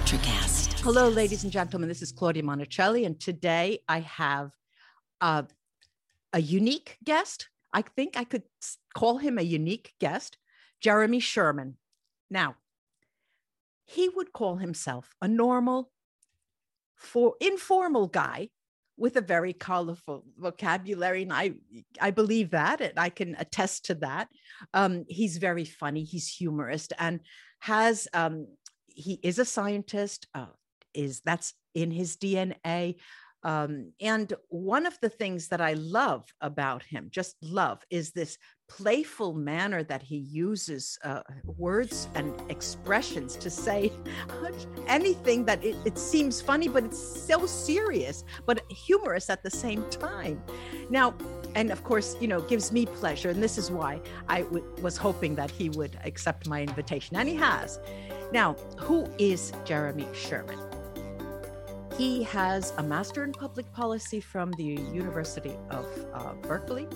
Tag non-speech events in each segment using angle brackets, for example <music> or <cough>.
Electricast. Hello, ladies and gentlemen. This is Claudia Monticelli, and today I have a, a unique guest. I think I could call him a unique guest, Jeremy Sherman. Now, he would call himself a normal, for informal guy with a very colorful vocabulary, and I I believe that, and I can attest to that. Um, he's very funny. He's humorous, and has um, he is a scientist. Uh, is that's in his DNA. Um, and one of the things that I love about him, just love, is this playful manner that he uses uh, words and expressions to say <laughs> anything that it, it seems funny, but it's so serious, but humorous at the same time. Now, and of course, you know, gives me pleasure. And this is why I w- was hoping that he would accept my invitation, and he has. Now, who is Jeremy Sherman? He has a Master in Public Policy from the University of uh, Berkeley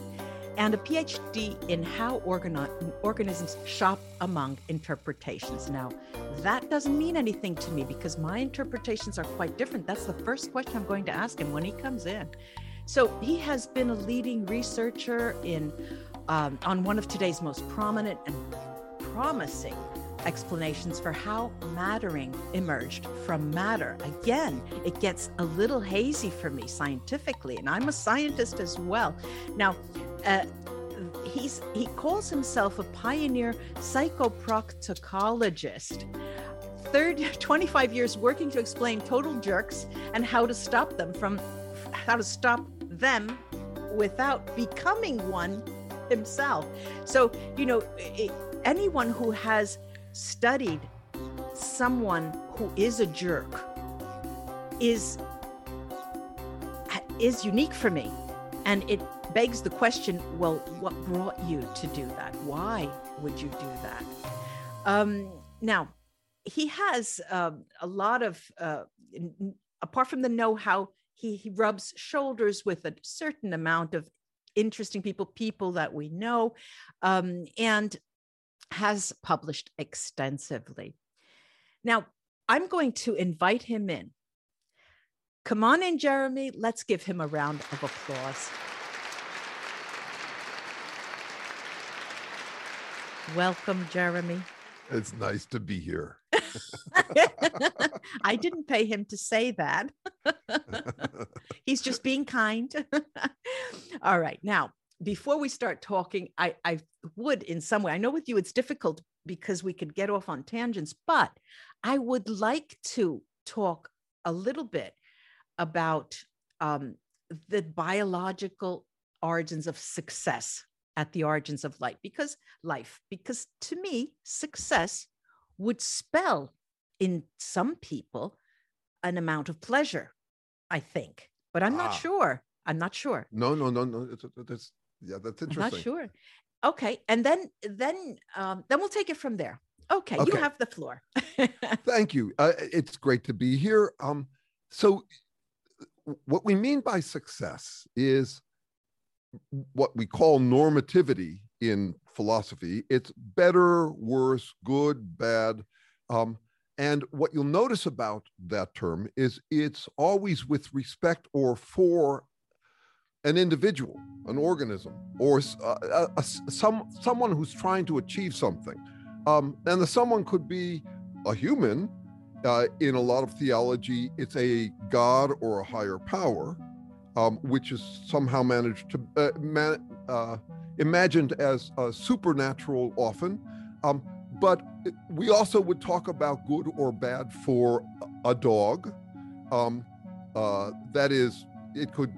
and a PhD in how organi- organisms shop among interpretations. Now, that doesn't mean anything to me because my interpretations are quite different. That's the first question I'm going to ask him when he comes in. So, he has been a leading researcher in um, on one of today's most prominent and promising explanations for how mattering emerged from matter. Again, it gets a little hazy for me scientifically, and I'm a scientist as well. Now, uh, he's he calls himself a pioneer psychoproctologist. Third, <laughs> 25 years working to explain total jerks and how to stop them from how to stop them without becoming one himself. So, you know, anyone who has studied someone who is a jerk is is unique for me. And it begs the question well what brought you to do that? Why would you do that? Um now he has um, a lot of uh, n- apart from the know-how he, he rubs shoulders with a certain amount of interesting people people that we know. Um, and has published extensively. Now, I'm going to invite him in. Come on in, Jeremy. Let's give him a round of applause. Welcome, Jeremy. It's nice to be here. <laughs> I didn't pay him to say that. <laughs> He's just being kind. <laughs> All right. Now, before we start talking, I, I would, in some way, I know with you it's difficult because we could get off on tangents, but I would like to talk a little bit about um, the biological origins of success at the origins of life because life because to me success would spell in some people an amount of pleasure i think but i'm not Ah. sure i'm not sure no, no, no, no. It's, yeah, that's i'm interesting. not sure okay and then then um, then we'll take it from there okay, you have the floor <laughs> Thank you. Uh, it's great to be here. Um, so, what we mean by success is what we call normativity in philosophy. It's better, worse, good, bad. Um, and what you'll notice about that term is it's always with respect or for an individual, an organism, or uh, a- a s- some someone who's trying to achieve something. Um, and the someone could be a human. Uh, in a lot of theology, it's a god or a higher power, um, which is somehow managed to uh, ma- uh, imagined as uh, supernatural often. Um, but we also would talk about good or bad for a dog. Um, uh, that is, it could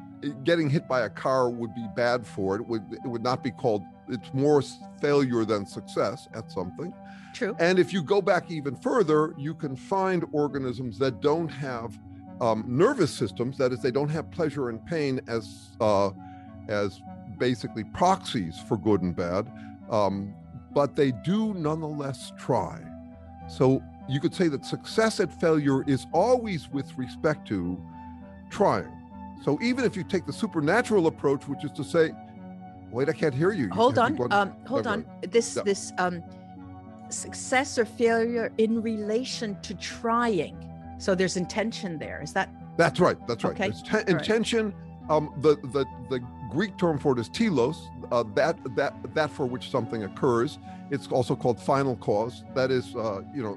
getting hit by a car would be bad for it. It would it would not be called. It's more failure than success at something. true And if you go back even further, you can find organisms that don't have um, nervous systems. That is, they don't have pleasure and pain as uh, as basically proxies for good and bad, um, but they do nonetheless try. So you could say that success at failure is always with respect to trying. So even if you take the supernatural approach, which is to say, wait, I can't hear you. You hold on um hold on this Yeah. this um success or failure in relation to trying So there's intention there. Is that That's right. That's right. Okay, te- right. intention. Um, the the the Greek term for it is telos. Uh, that that that for which something occurs. It's also called final cause. That is, uh, you know,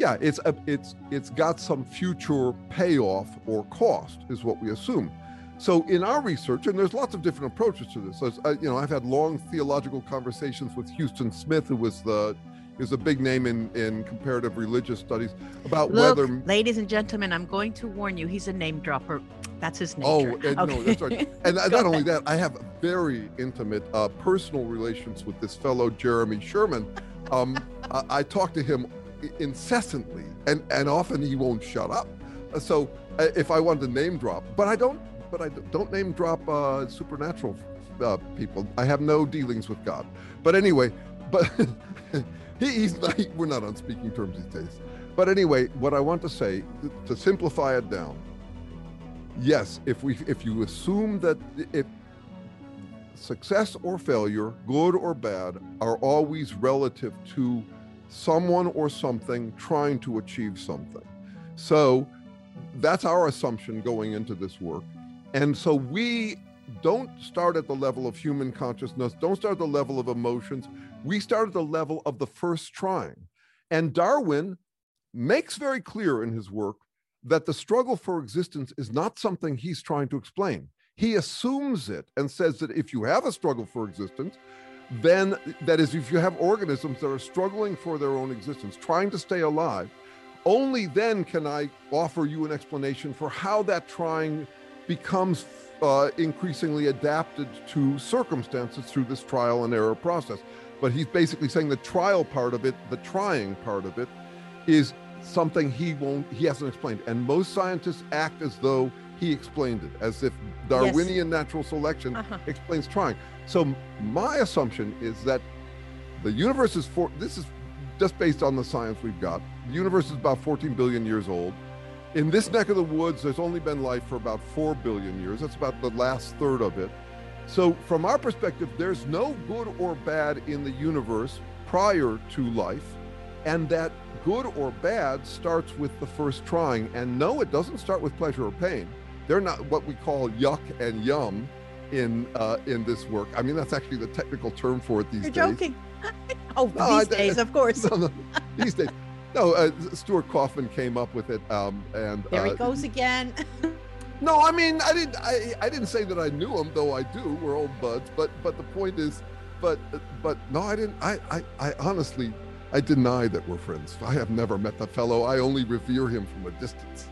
yeah. It's a, it's it's got some future payoff or cost, is what we assume. So in our research, and there's lots of different approaches to this. As, uh, you know, I've had long theological conversations with Huston Smith, who was the is a big name in in comparative religious studies about Look, whether ladies and gentlemen, I'm going to warn you. He's a name dropper. That's his name Oh, and no, that's right. <laughs> And uh, not only that, I have very intimate uh, personal relations with this fellow Jeremy Sherman. Um, <laughs> I, I talk to him incessantly, and and often he won't shut up. Uh, So uh, if I wanted to name drop, but I don't, but I don't name drop uh, supernatural uh, people. I have no dealings with God. But anyway, but <laughs> he, he's not, we're not on speaking terms these days. But anyway, what I want to say to simplify it down yes if we if you assume that if success or failure good or bad are always relative to someone or something trying to achieve something. So that's our assumption going into this work. And so we don't start at the level of human consciousness don't start at the level of emotions. We start at the level of the first trying. And darwin makes very clear in his work that the struggle for existence is not something he's trying to explain. He assumes it and says that if you have a struggle for existence, then that is, if you have organisms that are struggling for their own existence, trying to stay alive, only then can I offer you an explanation for how that trying becomes uh, increasingly adapted to circumstances through this trial and error process. But he's basically saying the trial part of it, the trying part of it, is something he won't he hasn't explained and most scientists act as though he explained it as if darwinian natural selection Uh-huh. explains trying. So my assumption is that the universe is for this is just based on the science we've got. The universe is about 14 billion years old. In this neck of the woods there's only been life for about 4 billion years. That's about the last third of it. So from our perspective there's no good or bad in the universe prior to life and that good or bad starts with the first trying. And no it doesn't start with pleasure or pain they're not what we call yuck and yum in uh, in this work i mean that's actually the technical term for it these days. You're joking. <laughs> oh, No, these I- days, of course. <laughs> no, no, these days no uh, stuart kauffman came up with it um, and There he uh, goes again. <laughs> no, I mean, I didn't. I, I didn't say that I knew him, though I do. We're old buds. But but the point is, but but no, I didn't. I I, I honestly, I deny that we're friends. I have never met the fellow. I only revere him from a distance.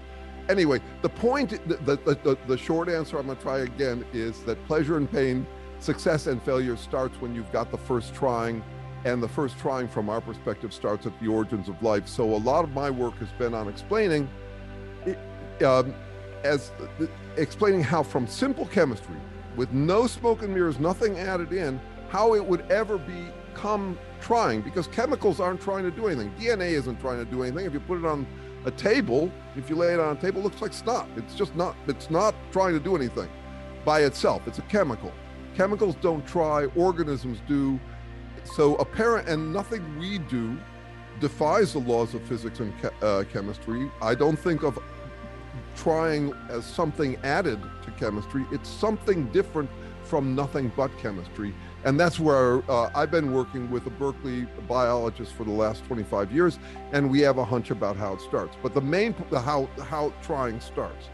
Anyway, the point, the the the, the short answer I'm going to try again is that pleasure and pain, success and failure starts when you've got the first trying. And the first trying, from our perspective, starts at the origins of life. So a lot of my work has been on explaining um, as explaining how from simple chemistry with no smoke and mirrors nothing added in how it would ever become trying because chemicals aren't trying to do anything dna isn't trying to do anything if you put it on a table if you lay it on a table looks like snot. It's just not it's not trying to do anything by itself. It's a chemical. Chemicals don't try organisms do. So apparent and nothing we do defies the laws of physics and che- uh, chemistry. I don't think of trying as something added to chemistry. It's something different from nothing but chemistry. And that's where uh, I've been working with a Berkeley biologist for the last 25 years, and we have a hunch about how it starts. But the main, how, how trying starts.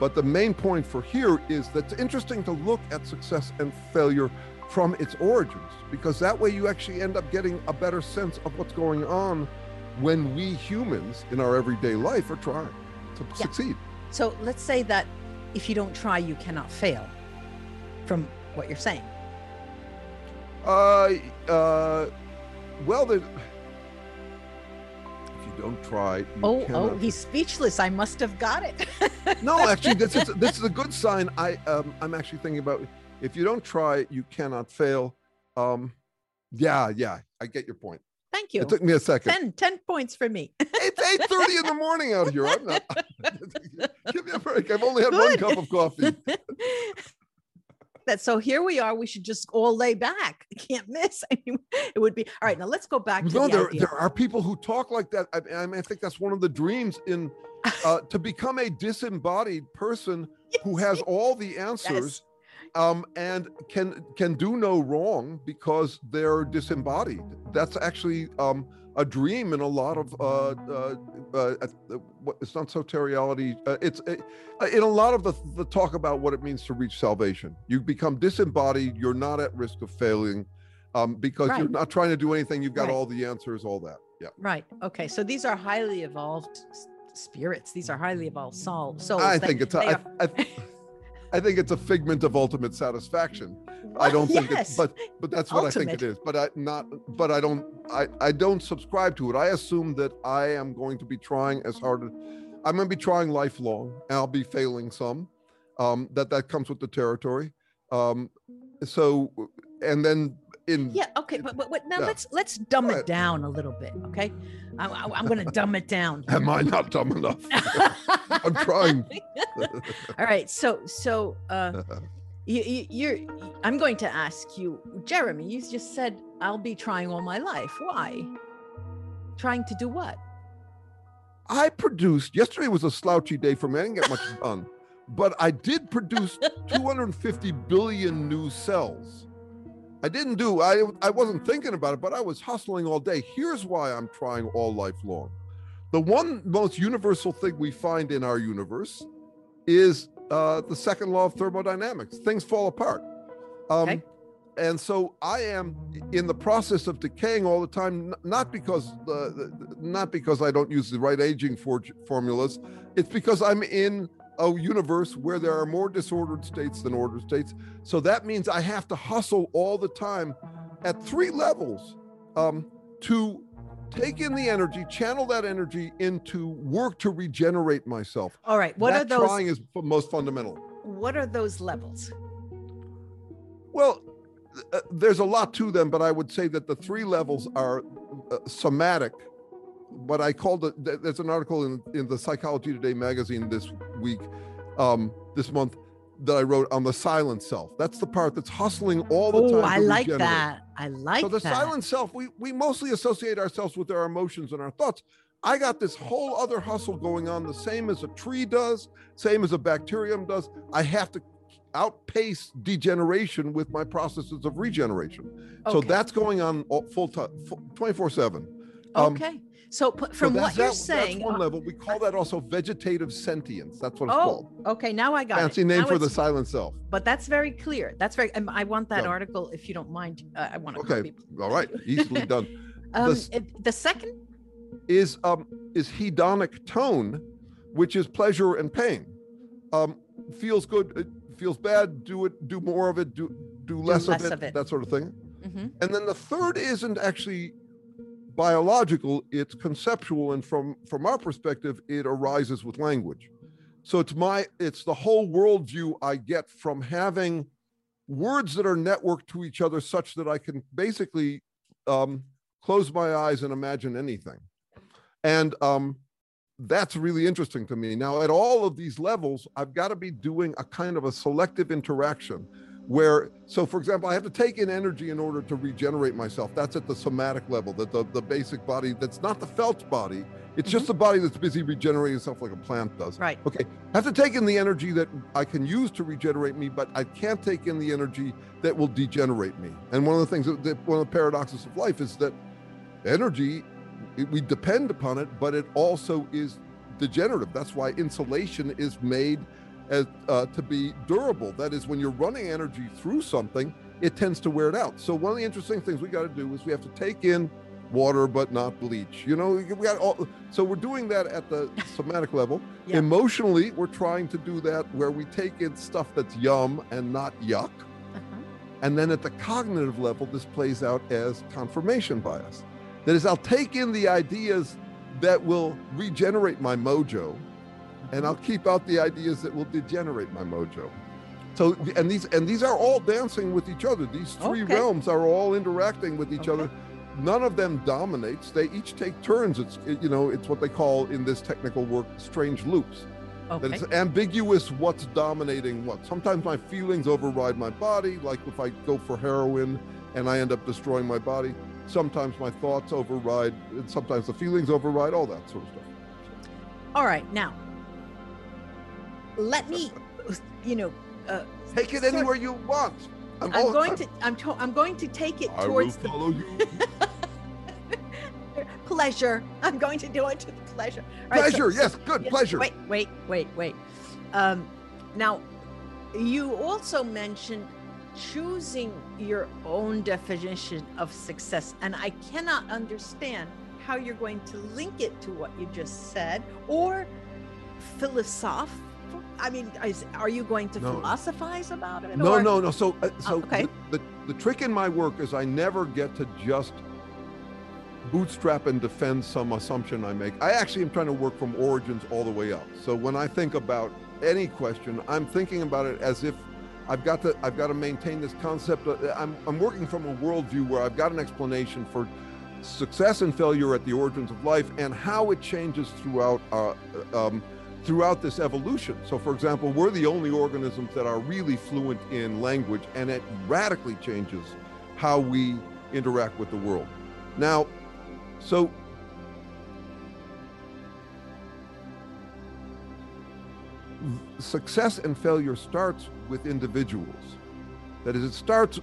But the main point for here is that it's interesting to look at success and failure from its origins, because that way you actually end up getting a better sense of what's going on when we humans in our everyday life are trying to Yeah. succeed. So let's say that if you don't try, you cannot fail. From what you're saying. Uh, uh, well, there, if you don't try, you Oh, oh, he's speechless. I must have got it. <laughs> no, actually, this is this is a good sign. I um, I'm actually thinking about if you don't try, you cannot fail. Um, yeah, yeah, I get your point. Thank you. It took me a second. 10, 10 points for me. It's eight thirty in the <laughs> morning out here. I'm not. <laughs> Give me a break. I've only had one cup of coffee. That. So here we are. We should just all lay back. Can't miss. <laughs> it would be all right. Now let's go back to no, the there, idea. there are people who talk like that. I, I mean, I think that's one of the dreams in <laughs> uh, to become a disembodied person who has all the answers um, and can can do no wrong because they're disembodied. That's actually um, a dream in a lot of uh, uh, uh, uh it's not soteriology. Uh, it's uh, in a lot of the, the talk about what it means to reach salvation. You become disembodied. You're not at risk of failing um, because right. you're not trying to do anything. You've got right. all the answers, all that. Yeah. Right. Okay. So these are highly evolved spirits. These are highly evolved souls. So I think it's. A, I, I, I <laughs> think it's a figment of ultimate satisfaction. I don't think it's, but but that's what ultimate. I think it is. But I not, but I don't, I I don't subscribe to it. I assume that I am going to be trying as hard. As I'm going to be trying lifelong, and I'll be failing some. Um, that that comes with the territory. Um, so, and then in yeah okay but, but, but now yeah. let's let's dumb it down a little bit okay? I, am going to dumb it down <laughs> am i not dumb enough? <laughs> I'm trying. <laughs> All right so so uh you, you're i'm going to ask you jeremy you just said i'll be trying all my life. Why? Trying to do what? I produced yesterday was a slouchy day for me i didn't get much done but i did produce 250 billion new cells I didn't do, I, I wasn't thinking about it, but I was hustling all day. Here's why I'm trying all life long. The one most universal thing we find in our universe is uh, the second law of thermodynamics things fall apart. Um, okay. And so I am in the process of decaying all the time, not because uh, not because I don't use the right aging for- formulas. It's because I'm in a universe where there are more disordered states than ordered states. So that means I have to hustle all the time at three levels um, to take in the energy, channel that energy into work to regenerate myself. All right. What that are those? Trying is most fundamental. What are those levels? Well, uh, there's a lot to them, but I would say that the three levels are uh, somatic, what I called it. There's an article in, in the Psychology Today magazine this week, um, this month, that I wrote on the silent self. That's the part that's hustling all the oh, time. I like regenerate. that. I like that. so the that. silent self. We we mostly associate ourselves with our emotions and our thoughts. I got this whole other hustle going on, the same as a tree does, same as a bacterium does. I have to outpace degeneration with my processes of regeneration. Okay. So that's going on full time, 24 7. Um, okay. So from so what you're that, saying, that's one uh, level. We call that also vegetative sentience. That's what it's oh, called. okay. Now I got Fancy it. name now for the silent self. But that's very clear. That's very. I want that article if you don't mind. Uh, I want to. Okay. All right. Easily done. <laughs> um, the, the second is um is hedonic tone, which is pleasure and pain. Um, feels good. It feels bad. Do it. Do more of it. Do do less, do less of, it, of, it, That sort of thing. Mm-hmm. And then the third isn't actually biological, it's conceptual, and from from our perspective, it arises with language. So it's my it's the whole worldview I get from having words that are networked to each other such that I can basically um, close my eyes and imagine anything. And um, that's really interesting to me. Now, at all of these levels, I've got to be doing a kind of a selective interaction where so for example i have to take in energy in order to regenerate myself. That's at the somatic level that the, the basic body that's not the felt body. It's mm-hmm. just the body that's busy regenerating itself like a plant does. Right. Okay i have to take in the energy that i can use to regenerate me but i can't take in the energy that will degenerate me. And one of the things that, one of the paradoxes of life is that energy we depend upon it but it also is degenerative. That's why insulation is made as, uh, to be durable. That is, when you're running energy through something, it tends to wear it out. So one of the interesting things we got to do is we have to take in water but not bleach. You know, we got all. So we're doing that at the <laughs> somatic level. Yep. Emotionally, we're trying to do that where we take in stuff that's yum and not yuck. Uh-huh. And then at the cognitive level, this plays out as confirmation bias. That is, I'll take in the ideas that will regenerate my mojo and I'll keep out the ideas that will degenerate my mojo. So and these and these are all dancing with each other. These three okay. realms are all interacting with each okay. other. None of them dominates. They each take turns. It's you know it's what they call in this technical work strange loops. That Okay. it's ambiguous what's dominating what. Sometimes my feelings override my body, like if I go for heroin and I end up destroying my body. Sometimes my thoughts override, and sometimes the feelings override, all that sort of stuff. All right. Now, let me, you know, uh, Take it anywhere you want. I'm all- going to, I'm, to, I'm going to take it I will towards the follow you. <laughs> pleasure. I'm going to do it to the pleasure. Right, pleasure, so- yes, good yes, pleasure. Wait, wait, wait, wait. Um, now, you also mentioned choosing your own definition of success, and I cannot understand how you're going to link it to what you just said or philosoph. I mean, is, are you going to No. philosophize about it? No, or- no, no. So, uh, so okay. the, the the trick in my work is I never get to just bootstrap and defend some assumption I make. I actually am trying to work from origins all the way up. So when I think about any question, I'm thinking about it as if I've got to I've got to maintain this concept. Of, I'm I'm working from a worldview where I've got an explanation for success and failure at the origins of life and how it changes throughout uh, um, throughout this evolution. So, for example, we're the only organisms that are really fluent in language, and it radically changes how we interact with the world. Now, so success and failure starts with individuals. That is, it starts,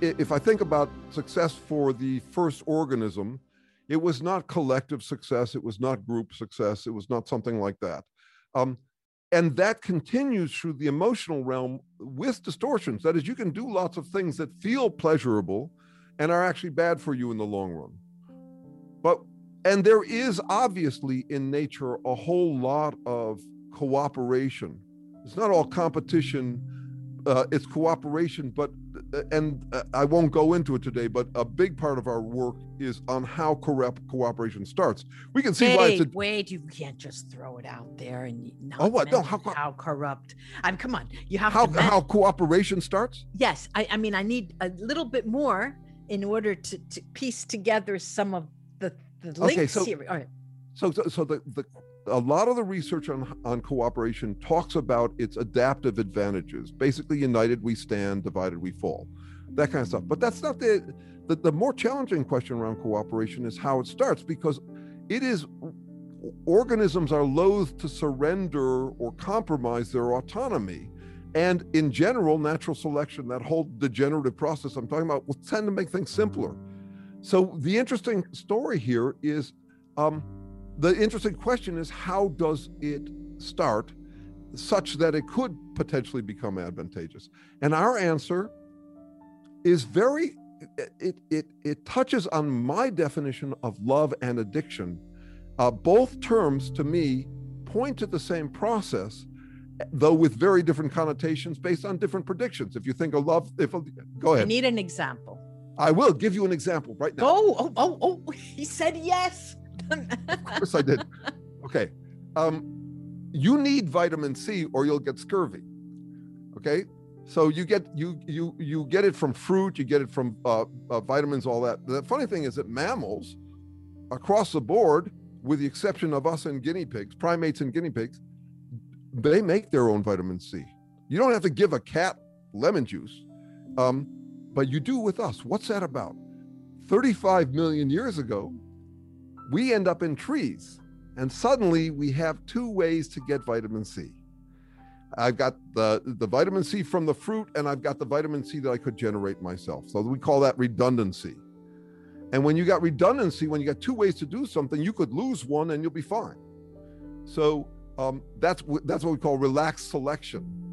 if I think about success for the first organism, it was not collective success, it was not group success, it was not something like that. Um, and that continues through the emotional realm with distortions. That is, you can do lots of things that feel pleasurable and are actually bad for you in the long run. But, and there is obviously in nature a whole lot of cooperation. It's not all competition, uh, it's cooperation, but, and uh, I won't go into it today, but a big part of our work is on how corrupt cooperation starts. We can see why it's Wait, a, wait, you can't just throw it out there and not Oh, what? No, how how corrupt. I mean, come on, you have how, to. how cooperation starts. yes, I, I mean, I need a little bit more in order to, to piece together some of the the Okay, links so- here. All right. So, so, so the, the a lot of the research on on cooperation talks about its adaptive advantages. Basically, united we stand, divided we fall, that kind of stuff. But that's not the the, the more challenging question around cooperation is how it starts because it is organisms are loath to surrender or compromise their autonomy. And in general, natural selection, that whole degenerative process I'm talking about, will tend to make things simpler. So the interesting story here is um, the interesting question is how does it start such that it could potentially become advantageous? And our answer is very it it it touches on my definition of love and addiction. Uh, both terms to me point to the same process, though with very different connotations based on different predictions. If you think of love, if go ahead. I need an example. I will give you an example right now. Oh, oh, oh, oh, <laughs> he said yes. Of <laughs> course I did. Okay. Um, you need vitamin C or you'll get scurvy. Okay. So you get you you you get it from fruit, you get it from uh, uh, vitamins, all that. The funny thing is that mammals, across the board, with the exception of us and guinea pigs, primates and guinea pigs, they make their own vitamin C. You don't have to give a cat lemon juice, um, but you do with us. What's that about? 35 million years ago, we end up in trees and suddenly we have two ways to get vitamin C. I've got the, the vitamin C from the fruit and I've got the vitamin C that I could generate myself. So we call that redundancy. And when you got redundancy, when you got two ways to do something, you could lose one and you'll be fine. So um, that's that's what we call relaxed selection.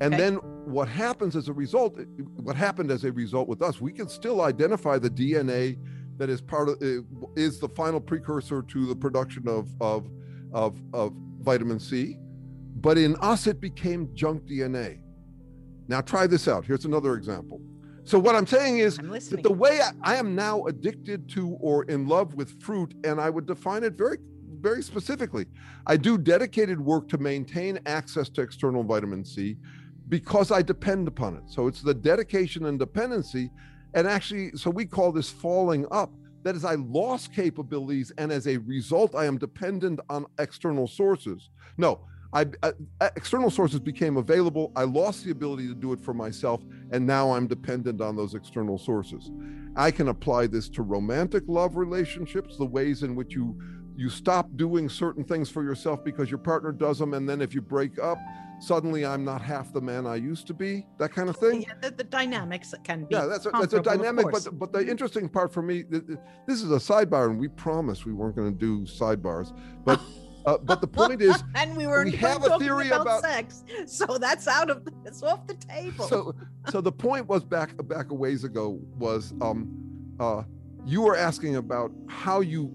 And then what happens as a result, what happened as a result with us, we can still identify the DNA that is part of is the final precursor to the production of of of, of vitamin C, but in us it became junk DNA. Now try this out. Here's another example. So what I'm saying is I'm that the way I, I am now addicted to or in love with fruit, and I would define it very, very specifically. I do dedicated work to maintain access to external vitamin C because I depend upon it. So it's the dedication and dependency. And actually, so we call this falling up. That is, I lost capabilities, and as a result, I am dependent on external sources. No, I, uh, external sources became available. I lost the ability to do it for myself, and now I'm dependent on those external sources. I can apply this to romantic love relationships, the ways in which you you stop doing certain things for yourself because your partner does them, and then if you break up, suddenly I'm not half the man I used to be. That kind of thing. Yeah, the, the dynamics can be. Yeah, that's a, that's a dynamic. But but the interesting part for me, this is a sidebar, and we promised we weren't going to do sidebars, but. Uh, but the point is, <laughs> and we were we <laughs> have a theory about, about, sex, so that's out of it's off the table. So, so the point was back back a ways ago was, um, uh, you were asking about how you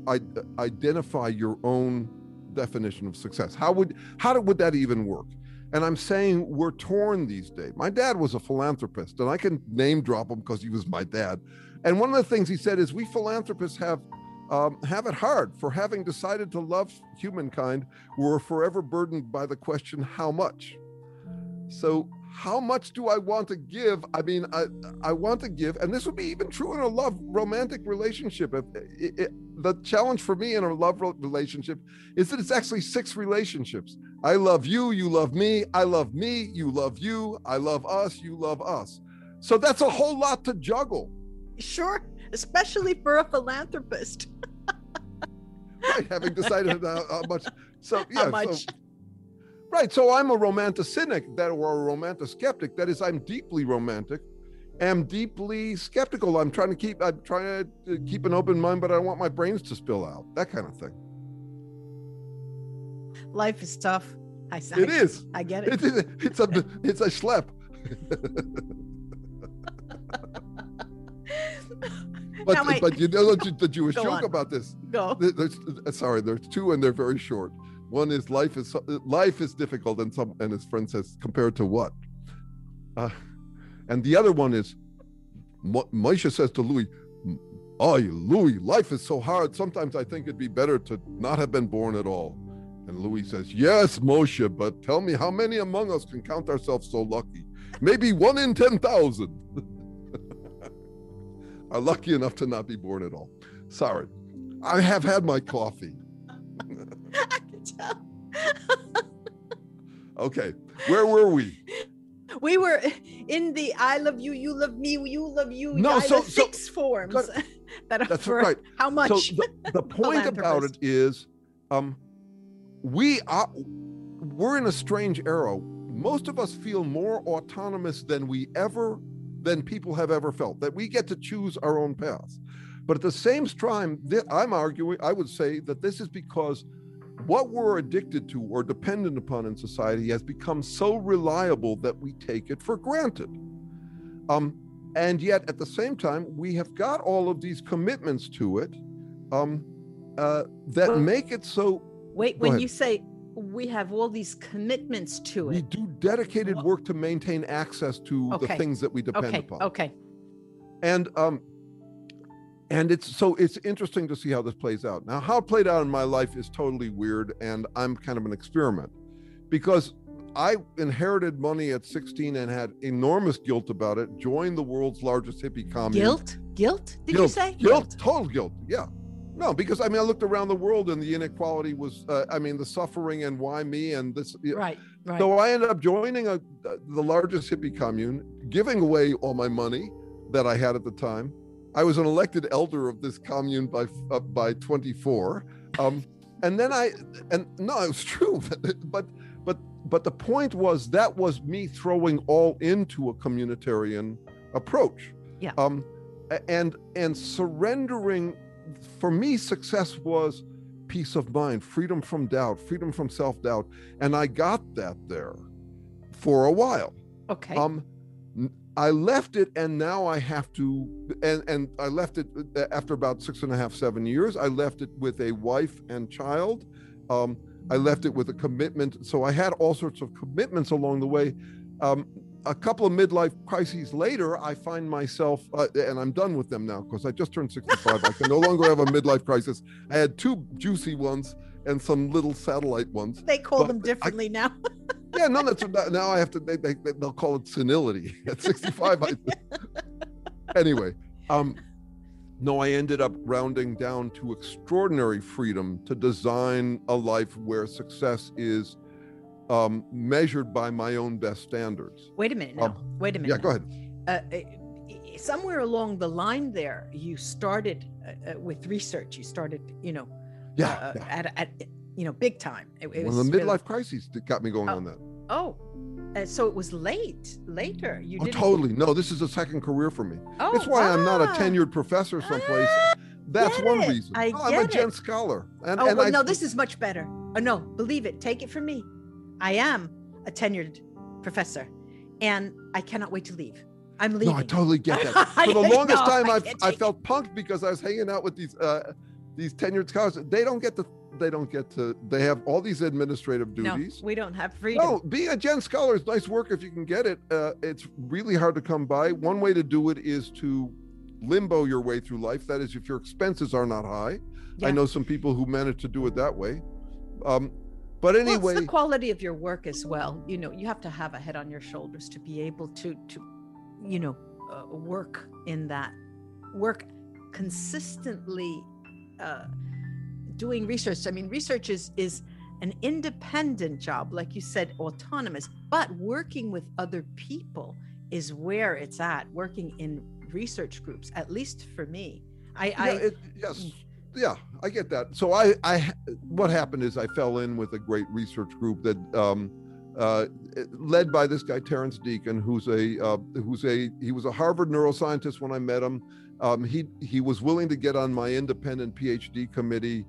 identify your own definition of success. How would how would that even work? And I'm saying we're torn these days. My dad was a philanthropist, and I can name drop him because he was my dad. And one of the things he said is, we philanthropists have um, have it hard for having decided to love humankind. We're forever burdened by the question, how much? So, how much do I want to give? I mean, I, I want to give, and this would be even true in a love romantic relationship. If the challenge for me in a love relationship is that it's actually six relationships. I love you, you love me. I love me, you love you. I love us, you love us. So that's a whole lot to juggle. Sure especially for a philanthropist. <laughs> right, having decided how, how much. So yeah, much? So, right. So I'm a romantic cynic that or a romantic skeptic. That is, I'm deeply romantic. Am deeply skeptical. I'm trying to keep. I'm trying to keep an open mind, but I don't want my brains to spill out. That kind of thing. Life is tough. I, it I, is. I get it. it's a it's a schlep. <laughs> But, my, but you know the, the Jewish joke on. about this. Go. There's, uh, sorry, there's two and they're very short. One is life is life is difficult, and some and his friend says compared to what? Uh, and the other one is Moshe says to Louis, "Oh, Louis, life is so hard. Sometimes I think it'd be better to not have been born at all." And Louis says, "Yes, Moshe, but tell me how many among us can count ourselves so lucky? Maybe one in ten thousand. <laughs> are lucky enough to not be born at all. Sorry. I have had my coffee. <laughs> I can tell. <laughs> okay. Where were we? We were in the I love you, you love me, you love you. No, so, six forms that are that's right. how much. So the, the point about it is um, we are we're in a strange era. Most of us feel more autonomous than we ever than people have ever felt, that we get to choose our own path. But at the same time, I'm arguing, I would say that this is because what we're addicted to or dependent upon in society has become so reliable that we take it for granted. Um, and yet, at the same time, we have got all of these commitments to it um, uh, that make it so. Wait, when ahead. you say we have all these commitments to it. We do dedicated work to maintain access to okay. the things that we depend okay. upon. Okay. And um and it's so it's interesting to see how this plays out. Now how it played out in my life is totally weird and I'm kind of an experiment because I inherited money at 16 and had enormous guilt about it. Joined the world's largest hippie commune. Guilt? Guilt? Did guilt. you say? Guilt, guilt, total guilt. Yeah. No, because I mean, I looked around the world and the inequality was, uh, I mean, the suffering and why me and this. Right, right. So I ended up joining a, the largest hippie commune, giving away all my money that I had at the time. I was an elected elder of this commune by uh, by 24. Um, and then I, and no, it was <laughs> true, but but but the point was that was me throwing all into a communitarian approach. Yeah. Um, and and surrendering for me, success was peace of mind, freedom from doubt, freedom from self doubt. And I got that there for a while. Okay. Um, I left it and now I have to, and, and I left it uh, after about six and a half, seven years. I left it with a wife and child. Um, I left it with a commitment. So I had all sorts of commitments along the way. Um, a couple of midlife crises later, I find myself, uh, and I'm done with them now because I just turned 65. I can no longer have a midlife crisis. I had two juicy ones and some little satellite ones. They call them differently I, now. <laughs> yeah, no, that's now I have to. They, they, they'll call it senility <laughs> at 65. I, <laughs> anyway, um, no, I ended up rounding down to extraordinary freedom to design a life where success is um, measured by my own best standards. Wait a minute now. Um, Wait a minute. Yeah, go ahead. Uh, uh, somewhere along the line there, you started uh, uh, with research. You started, you know, Yeah, uh, yeah. at, at you know big time. It, it one was of the really- midlife crises that got me going Oh, on that. Oh, uh, so it was late. Later, you Oh, didn't. totally. No, this is a second career for me. Oh, it's why I'm not a ah. tenured professor someplace. Ah, That's one reason. I I'm a Gen it. scholar, and Oh and well, I, no, this is much better. Oh no, believe it. Take it from me. I am a tenured professor, and I cannot wait to leave. I'm leaving. No, I totally get that. <laughs> For the longest time, I I I felt punked because I was hanging out with these uh, these tenured scholars. They don't get to. They don't get to. They have all these administrative duties. no, we don't have freedom. No, being a Gen Scholar is nice work if you can get it. Uh, it's really hard to come by. One way to do it is to limbo your way through life. That is, if your expenses are not high. I know some people who manage to do it that way. Um, but Well, anyway, it's the quality of your work as well. You know, you have to have a head on your shoulders to be able to to, you know, uh, work in that work consistently, uh, doing research. I mean, research is is an independent job, like you said, autonomous. But working with other people is where it's at. Working in research groups, at least for me. I, yeah, I it, yes, yeah, I get that. So I, I, what happened is I fell in with a great research group that, um, uh, led by this guy Terrence Deacon, who's a, uh, who's a, he was a Harvard neuroscientist when I met him. Um, he he was willing to get on my independent PhD committee.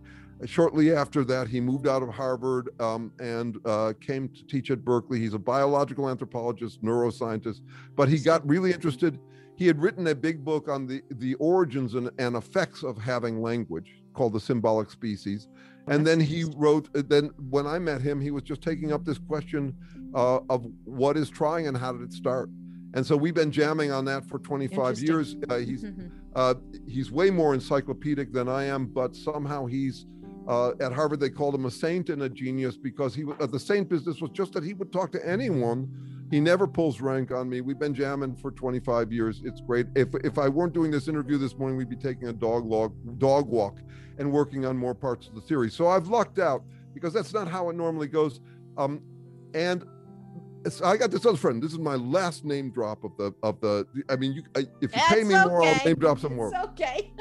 Shortly after that, he moved out of Harvard um, and uh, came to teach at Berkeley. He's a biological anthropologist, neuroscientist, but he got really interested. He had written a big book on the, the origins and, and effects of having language called The Symbolic Species. And then he wrote, uh, then when I met him, he was just taking up this question uh, of what is trying and how did it start. And so we've been jamming on that for 25 years. Uh, he's <laughs> uh, he's way more encyclopedic than I am, but somehow he's uh, at Harvard. They called him a saint and a genius because he uh, the saint business was just that he would talk to anyone. He never pulls rank on me. We've been jamming for 25 years. It's great. If if I weren't doing this interview this morning, we'd be taking a dog log dog walk and working on more parts of the theory. So I've lucked out because that's not how it normally goes. Um, and I got this other friend. This is my last name drop of the of the. I mean, you I, if you pay That's me more, I'll name drop some more. It's okay. <laughs>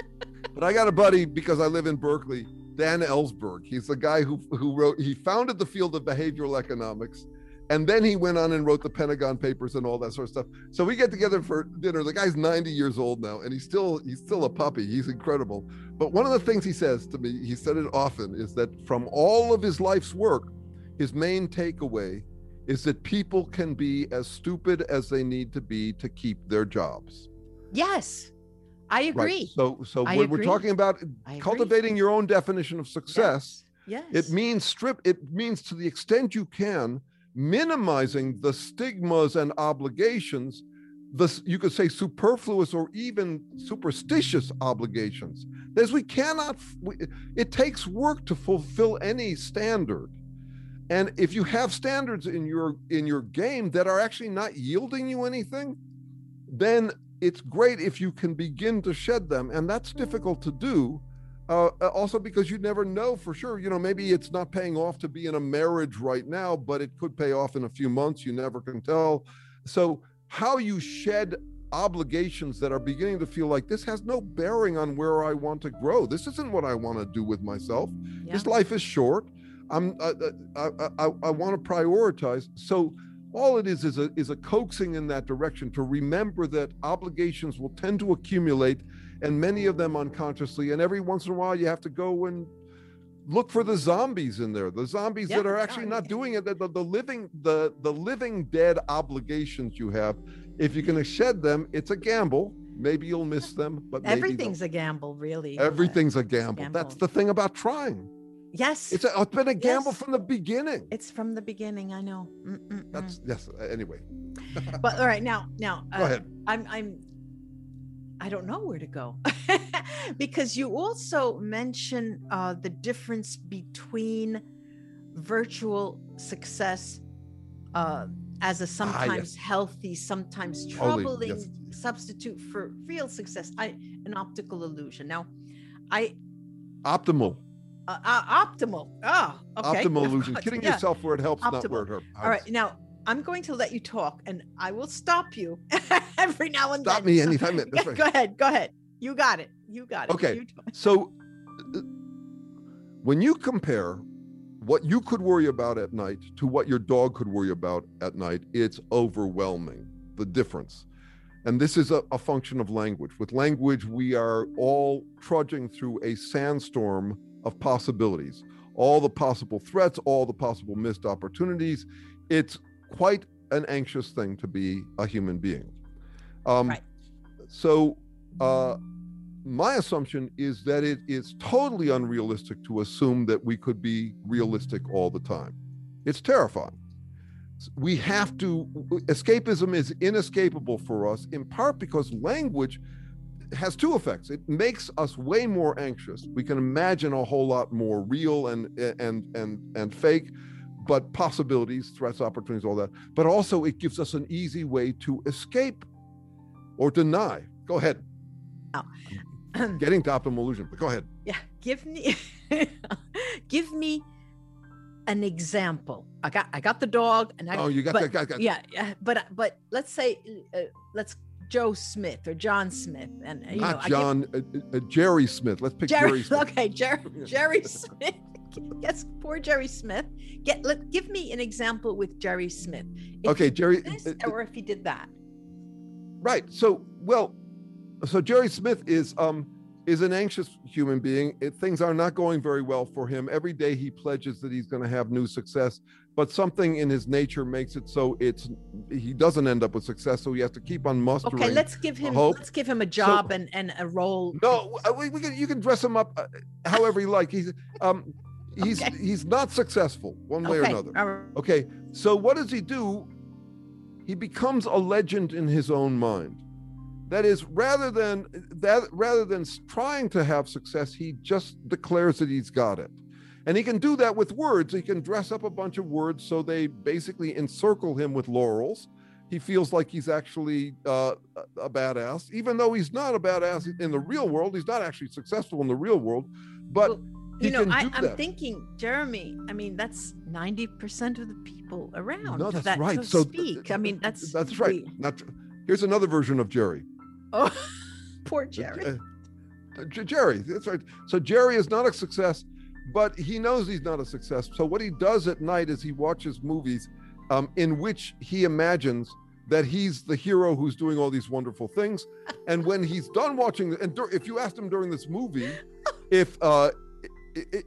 But I got a buddy because I live in Berkeley, Dan Ellsberg. He's the guy who who wrote. He founded the field of behavioral economics, and then he went on and wrote the Pentagon Papers and all that sort of stuff. So we get together for dinner. The guy's 90 years old now, and he's still he's still a puppy. He's incredible. But one of the things he says to me, he said it often, is that from all of his life's work, his main takeaway is that people can be as stupid as they need to be to keep their jobs. Yes, I agree. So so I when we're talking about cultivating your own definition of success, Yes. it means strip it means to the extent you can minimizing the stigmas and obligations the you could say superfluous or even superstitious obligations. As we cannot we, it takes work to fulfill any standard. And if you have standards in your in your game that are actually not yielding you anything then it's great if you can begin to shed them and that's difficult to do uh, uh, also because you never know for sure you know maybe it's not paying off to be in a marriage right now but it could pay off in a few months you never can tell. So how you shed obligations that are beginning to feel like this has no bearing on where i want to grow. This isn't what i want to do with myself. Yeah. this life is short. I'm uh, uh, i i, I want to prioritize. So all it is is a is a coaxing in that direction to remember that obligations will tend to accumulate and many of them unconsciously and every once in a while you have to go and look for the zombies in there the zombies Yeah, that are actually not doing it the, the, the living the the living dead obligations you have if you're going to shed them it's a gamble maybe you'll miss them but Everything's a gamble, really. everything's a gamble. that's gamble. the thing about trying yes. it's, a, it's been a gamble Yes. from the beginning It's from the beginning. I know. Mm-mm-mm. that's yes anyway But all right, now, now, go uh, ahead I'm, I'm, I don't know where to go <laughs> because you also mention uh, the difference between virtual success uh, as a sometimes healthy, sometimes troubling yes. substitute for real success. I, an optical illusion. Now, I optimal uh, uh, optimal. Oh, okay. Optimal <laughs> illusion. Kidding Yeah. yourself where it helps, not Optimal. where it hurts. All right, now I'm going to let you talk, and I will stop you <laughs> every now and Stop then. me So- anytime. <laughs> That's Yeah, right. Go ahead. Go ahead. You got it. You got it. Okay. So, uh, when you compare what you could worry about at night to what your dog could worry about at night, it's overwhelming the difference. And this is a, a function of language. With language, we are all trudging through a sandstorm of possibilities, all the possible threats, all the possible missed opportunities. It's quite an anxious thing to be a human being. Um, Right. So, uh, my assumption is that it is totally unrealistic to assume that we could be realistic all the time. It's terrifying. We have to, escapism is inescapable for us, in part because language has two effects. It makes us way more anxious. We can imagine a whole lot more real and and and and fake, but possibilities, threats, opportunities, all that. But also it gives us an easy way to escape or deny. Go ahead. Getting to optimal illusion, but go ahead. yeah. Give me, <laughs> give me an example. I got, I got the dog, and I. Oh, you got but- that. Got, got, yeah, yeah, but but let's say, uh, let's Joe Smith or John Smith, and uh, you know, Not I give- John, uh, uh, Jerry Smith. Let's pick Jerry, Jerry <laughs> Smith. okay, Jerry, <laughs> Jerry Smith. <laughs> Yes, poor Jerry Smith. Get let give me an example with Jerry Smith. If Okay, Jerry. this, uh, uh, or if he did that. Right. So, well, so Jerry Smith is um is an anxious human being. It, things are not going very well for him. Every day he pledges that he's going to have new success, but something in his nature makes it so it's he doesn't end up with success. So he has to keep on mustering. Okay, let's give him hope. let's give him a job and and a role. No, uh, we, we can, you can dress him up uh, however you like. He's um he's Okay. he's not successful one way or another. right. Okay, so what does he do? He becomes a legend in his own mind. That is, rather than that, rather than trying to have success, he just declares that he's got it, and he can do that with words. He can dress up a bunch of words so they basically encircle him with laurels. He feels like he's actually uh, a badass, even though he's not a badass in the real world. He's not actually successful in the real world, but Well, he you know, I, that. thinking, Jeremy. I mean, that's ninety percent of the people around. No, that's that, right. So, speak. I mean, that's that's right. Not here's another version of Jerry. oh, <laughs> poor Jerry. Uh, Jerry, that's right. So Jerry is not a success, but he knows he's not a success. So what he does at night is he watches movies um, in which he imagines that he's the hero who's doing all these wonderful things. And when he's done watching, and dur- if you asked him during this movie, <laughs> if uh,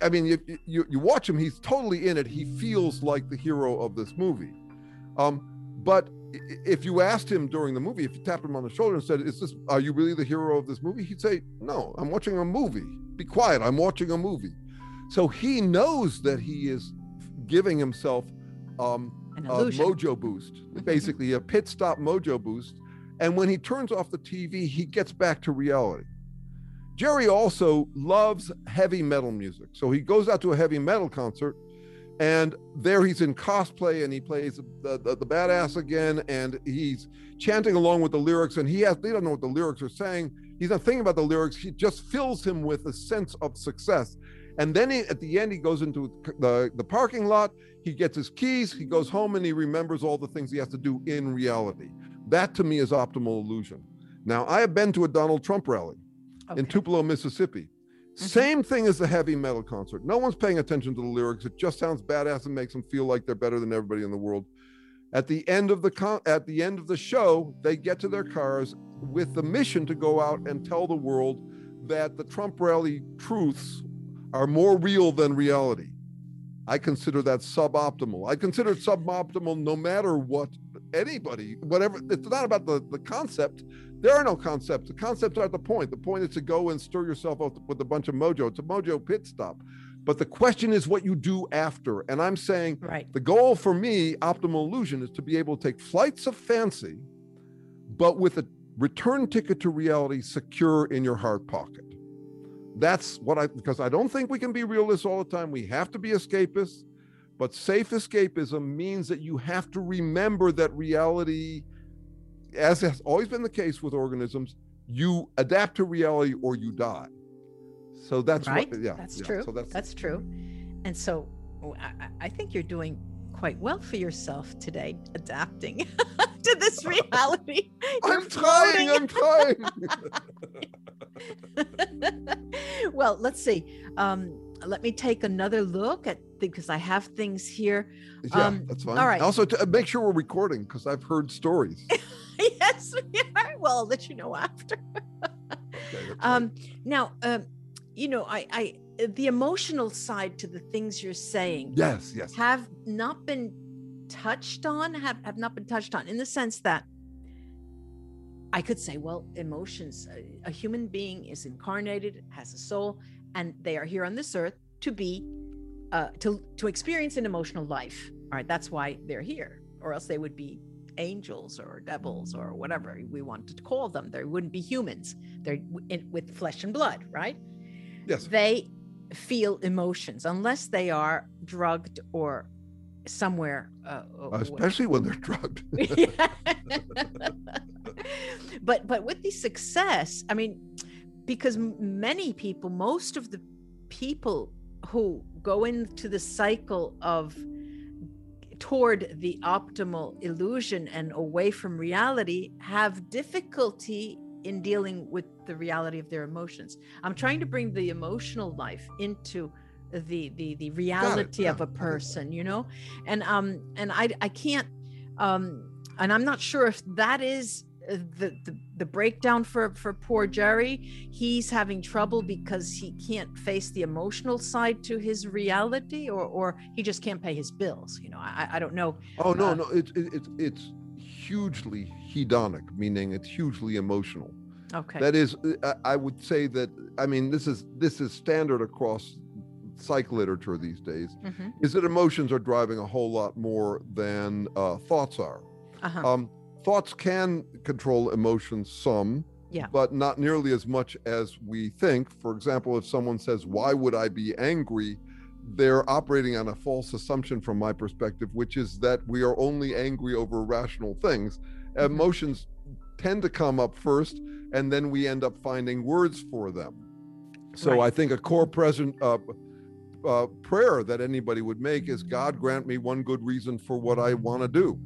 I mean, if you you watch him, he's totally in it. He feels like the hero of this movie. Um, but if you asked him during the movie, if you tapped him on the shoulder and said, "Is this? Are you really the hero of this movie?" He'd say, "No, I'm watching a movie. Be quiet. I'm watching a movie." So he knows that he is giving himself um, a mojo boost, basically a pit stop mojo boost. And when he turns off the TV, he gets back to reality. Jerry also loves heavy metal music. So he goes out to a heavy metal concert and there he's in cosplay and he plays the, the, the badass again and he's chanting along with the lyrics and he has they don't know what the lyrics are saying he's not thinking about the lyrics he just fills him with a sense of success and then he, at the end he goes into the, the parking lot he gets his keys he goes home and he remembers all the things he has to do in reality that to me is optimal illusion now i have been to a donald trump rally in Tupelo, Mississippi. Mm-hmm. Same thing as the heavy metal concert. No one's paying attention to the lyrics. It just sounds badass and makes them feel like they're better than everybody in the world. At the end of the con- at the end of the show, they get to their cars with the mission to go out and tell the world that the Trump rally truths are more real than reality. I consider that suboptimal. I consider it suboptimal no matter what anybody, whatever. It's not about the, the concept. There are no concepts. The concepts aren't the point. The point is to go and stir yourself up with a bunch of mojo. It's a mojo pit stop. But the question is what you do after. And I'm saying Right. the goal for me, optimal illusion, is to be able to take flights of fancy, but with a return ticket to reality secure in your heart pocket. That's what I, because I don't think we can be realists all the time. We have to be escapists, but safe escapism means that you have to remember that reality, as has always been the case with organisms, you adapt to reality or you die. So that's right. what, yeah, that's yeah. true. So that's, that's true. And so oh, I, I think you're doing quite well for yourself today, adapting <laughs> to this <laughs> reality. I'm trying. I'm trying. <laughs> <laughs> well, let's see. Um, let me take another look at because I have things here. yeah, Um, that's fine. all right. Also, to, uh, make sure we're recording because I've heard stories. <laughs> yes, we are. Well, I'll let you know after. Okay, Um, now, um, you know, I, I, the emotional side to the things you're saying yes, yes. have not been touched on, have, have not been touched on in the sense that I could say, well, emotions, a, a human being is incarnated, has a soul, and they are here on this earth to be, uh, to, to experience an emotional life. All right, that's why they're here, or else they would be angels or devils or whatever we want to call them. They wouldn't be humans. They're in, with flesh and blood, right? Yes. They feel emotions unless they are drugged or somewhere. Uh, uh, Especially when they're drugged. <laughs> <laughs> <laughs> but but with the success, I mean, because many people, most of the people who go into the cycle of toward the optimal illusion and away from reality have difficulty in dealing with the reality of their emotions. I'm trying to bring the emotional life into the the the reality of yeah, a person, you know, and um and I I can't um and I'm not sure if that is the, the the breakdown for for poor Jerry. He's having trouble because he can't face the emotional side to his reality, or or he just can't pay his bills. You know, I I don't know. Oh no, Uh, no, it's it, it's it's hugely hedonic, meaning it's hugely emotional. Okay. That is, uh, I I would say that. I mean, this is this is standard across psych literature these days. hmm Is that emotions are driving a whole lot more than uh, thoughts are. Uh-huh. Um, thoughts can control emotions some, Yeah. but not nearly as much as we think. For example, if someone says, "Why would I be angry?" they're operating on a false assumption from my perspective, which is that we are only angry over rational things. Mhm. Emotions tend to come up first, and then we end up finding words for them. So Right. I think a core present uh, uh, prayer that anybody would make is, "God grant me one good reason for what I want to do."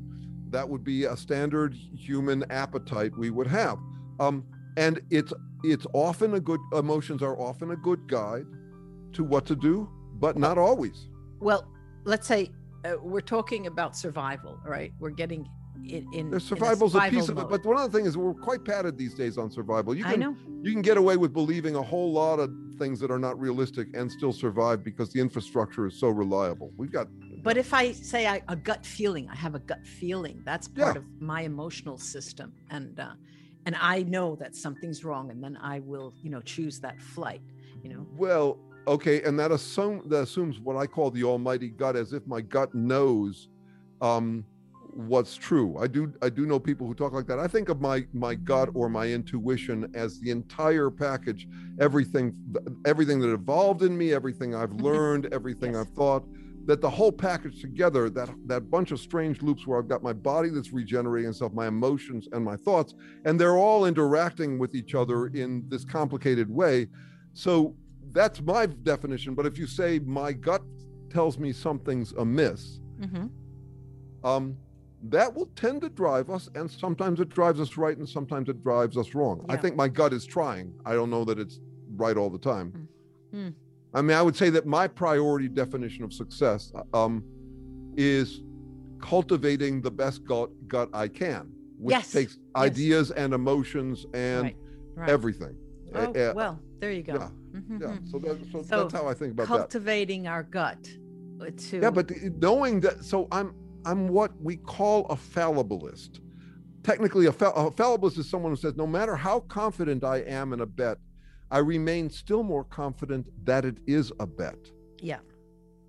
That would be a standard human appetite we would have, um, and it's it's often a good emotions are often a good guide to what to do, but not always. Well, let's say uh, we're talking about survival, right? We're getting in. in There's in survival's a piece survival of it, but one other thing is we're quite padded these days on survival. You I can know. you can get away with believing a whole lot of things that are not realistic and still survive because the infrastructure is so reliable. We've got But if I say I, a gut feeling, I have a gut feeling. That's part Yeah. of my emotional system, and uh, and I know that something's wrong, and then I will, you know, choose that flight. You know. Well, okay, and that assume that assumes what I call the almighty gut, as if my gut knows um, what's true. I do I do know people who talk like that. I think of my my gut or my intuition as the entire package, everything everything that evolved in me, everything I've <laughs> learned, everything Yes. I've thought. That the whole package together, that that bunch of strange loops where I've got my body that's regenerating itself, my emotions and my thoughts, and they're all interacting with each other in this complicated way. So that's my definition. But if you say my gut tells me something's amiss, hmm um, that will tend to drive us, and sometimes it drives us right, and sometimes it drives us wrong. I think my gut is trying. I don't know that it's right all the time. Mm. I mean, I would say that my priority definition of success um, is cultivating the best gut, gut I can, which Yes. takes ideas and emotions and Right. Right. everything. Oh, Uh, uh, well, there you go. yeah, Mhm, yeah. So, that, so, So that's how I think about that. Cultivating our gut uh, to. Yeah, but knowing that, so I'm I'm what we call a fallibilist. Technically, a, fall, a fallibilist is someone who says, no matter how confident I am in a bet, I remain still more confident that it is a bet. yeah.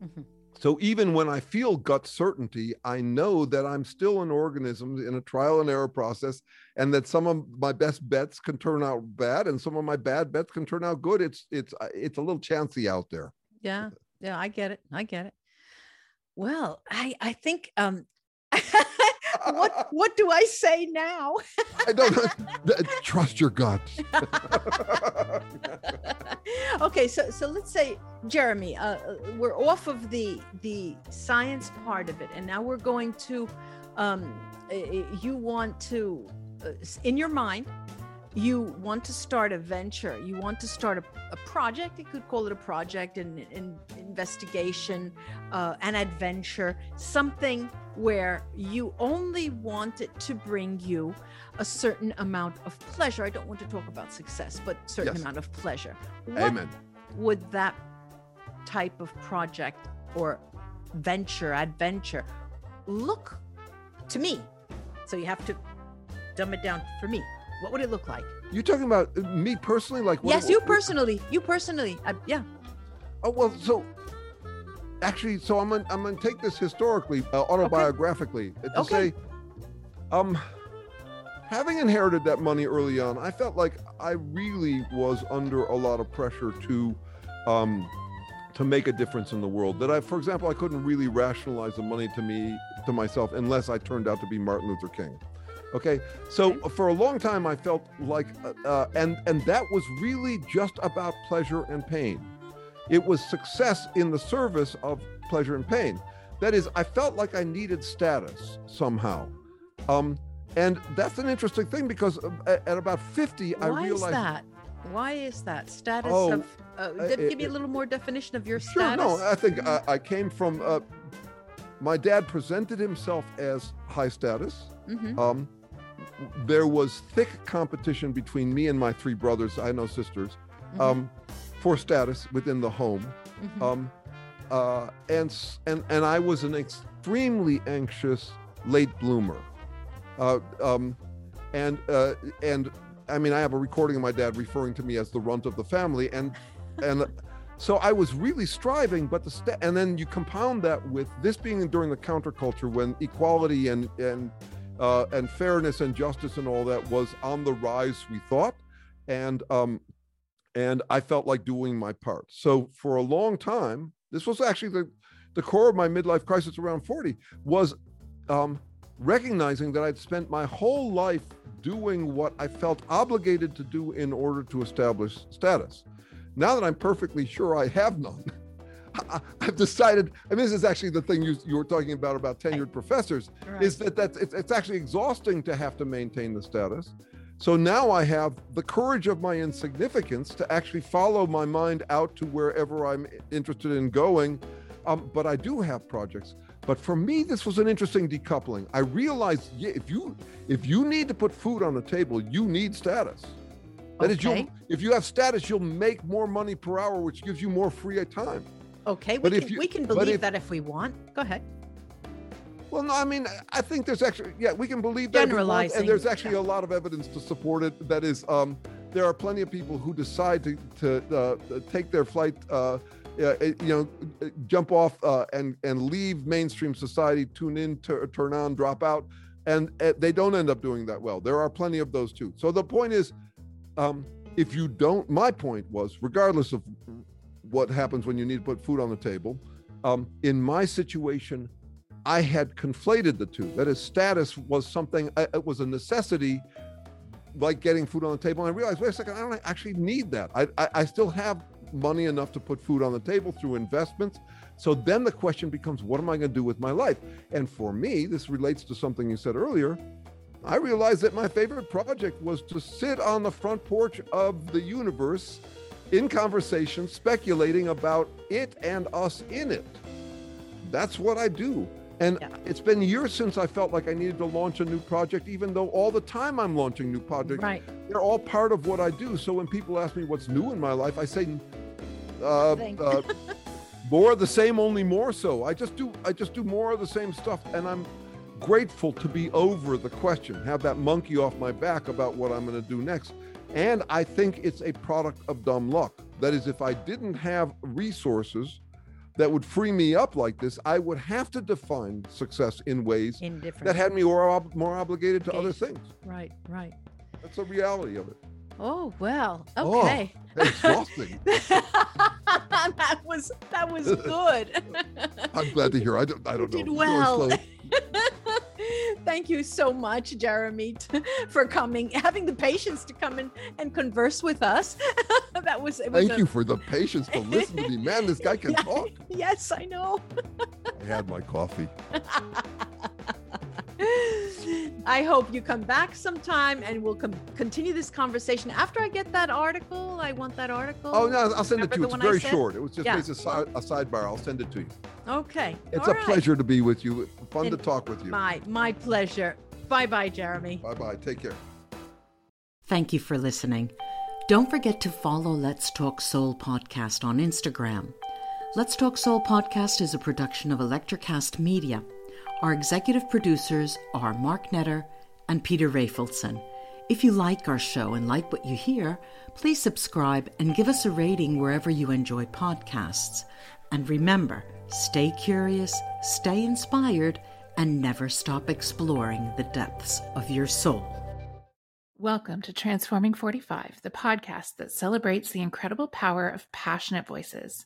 Mhm. So even when I feel gut certainty, I know that I'm still an organism in a trial and error process, and that some of my best bets can turn out bad, and some of my bad bets can turn out good. It's it's it's a little chancy out there. Yeah, yeah, I get it. I get it. Well, I I think um <laughs> what <laughs> what do I say now? I don't. <laughs> Trust your gut. <laughs> okay, so so let's say Jeremy, uh, uh, we're off of the the science part of it, and now we're going to. Um, you want to, uh, in your mind, you want to start a venture, you want to start a, a project, you could call it a project, an, an investigation, uh, an adventure, something where you only want it to bring you a certain amount of pleasure. I don't want to talk about success, but certain yes. amount of pleasure. What Amen. Would that type of project or venture, adventure look to me? So you have to dumb it down for me. What would it look like? You're talking about uh, me personally? Like yes, you personally. You personally. Yeah. Oh well, so actually, so I'm gonna, I'm gonna take this historically, uh, autobiographically, okay. to okay. say, um, having inherited that money early on, I felt like I really was under a lot of pressure to, um, to make a difference in the world. That I, for example, I couldn't really rationalize the money to me to myself unless I turned out to be Martin Luther King. Okay, so for a long time I felt like, uh, uh, and and that was really just about pleasure and pain. It was success in the service of pleasure and pain. That is, I felt like I needed status somehow. Um, and that's an interesting thing because uh, at, about 50, Why I realized. Why is that? Why is that? Status oh, of. Uh, give me a little more definition of your sure, status. No, I think I, I came from. Uh, my dad presented himself as high status. Mm-hmm. Um, there was thick competition between me and my three brothers. I know sisters. Mm-hmm. Um, for status within the home. Mm-hmm. Um, uh, and, and, and I was an extremely anxious late bloomer. Uh, um, and, uh, and I mean, I have a recording of my dad referring to me as the runt of the family. And, and <laughs> so I was really striving, but the, st- and then you compound that with this being during the counterculture when equality and, and, uh, and fairness and justice and all that was on the rise, we thought. And um, and I felt like doing my part. So for a long time, this was actually the the core of my midlife crisis around 40 was um, recognizing that I'd spent my whole life doing what I felt obligated to do in order to establish status. Now that I'm perfectly sure I have none, <laughs> I've decided, I mean, this is actually the thing you, you were talking about about tenured professors, right. is that that's, it's, it's actually exhausting to have to maintain the status. So now I have the courage of my insignificance to actually follow my mind out to wherever I'm interested in going. Um, but I do have projects. But for me, this was an interesting decoupling. I realized yeah, if you if you need to put food on the table, you need status. That okay. is, you if you have status, you'll make more money per hour, which gives you more free time. Okay, we, can, you, we can believe if, that if we want. Go ahead. Well, no, I mean, I think there's actually, yeah, we can believe that. Generalizing. And there's actually yeah. a lot of evidence to support it. That is, um, there are plenty of people who decide to, to uh, take their flight, uh, uh, you know, jump off uh, and, and leave mainstream society, tune in, t- turn on, drop out. And uh, they don't end up doing that well. There are plenty of those too. So the point is, um, if you don't, my point was, regardless of what happens when you need to put food on the table, um, in my situation, I had conflated the two. That is, status was something, uh, it was a necessity, like getting food on the table. And I realized, wait a second, I don't actually need that. I, I, I still have money enough to put food on the table through investments. So then the question becomes, what am I going to do with my life? And for me, this relates to something you said earlier. I realized that my favorite project was to sit on the front porch of the universe in conversation, speculating about it and us in it. That's what I do. And yeah. it's been years since I felt like I needed to launch a new project, even though all the time I'm launching new projects. Right. They're all part of what I do. So when people ask me what's new in my life, I say, uh, uh, <laughs> more of the same, only more so. I just do I just do more of the same stuff, and I'm grateful to be over the question, have that monkey off my back about what I'm going to do next. And I think it's a product of dumb luck. That is, if I didn't have resources that would free me up like this, I would have to define success in ways in that had me more, more obligated to other things. Right, right. That's the reality of it. Oh well, oh, okay. Oh, exhausting. <laughs> that was that was <laughs> good. I'm glad to hear. I don't. I don't you know. Did well. <laughs> Thank you so much, Jeremy, t- <laughs> for coming, having the patience to come in and converse with us. <laughs> that was. It was Thank a- you for the patience to <laughs> listen to me. Man, this guy can Yeah, talk. Yes, I know. I had my coffee. <laughs> I hope you come back sometime and we'll com- continue this conversation after I get that article. I want that article. Oh no, I'll send it to you. It's very short. It was just Yeah. a, side, a sidebar. I'll send it to you. Okay. It's All a right. pleasure to be with you. Fun to talk with you. My my pleasure. Bye bye, Jeremy. Bye bye. Take care. Thank you for listening. Don't forget to follow Let's Talk Soul podcast on Instagram. Let's Talk Soul podcast is a production of Electricast Media. Our executive producers are Mark Netter and Peter Rafelson. If you like our show and like what you hear, please subscribe and give us a rating wherever you enjoy podcasts. And remember, stay curious, stay inspired, and never stop exploring the depths of your soul. Welcome to Transforming 45, the podcast that celebrates the incredible power of passionate voices.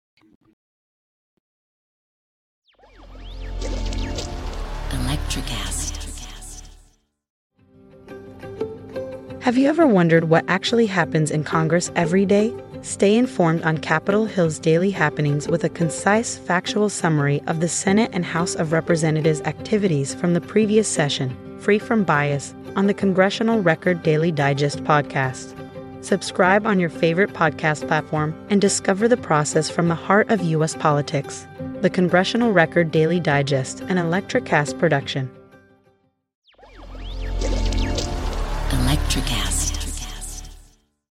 Have you ever wondered what actually happens in Congress every day? Stay informed on Capitol Hill's daily happenings with a concise, factual summary of the Senate and House of Representatives' activities from the previous session, free from bias, on the Congressional Record Daily Digest podcast. Subscribe on your favorite podcast platform and discover the process from the heart of U.S. politics. The Congressional Record Daily Digest, an Electricast production.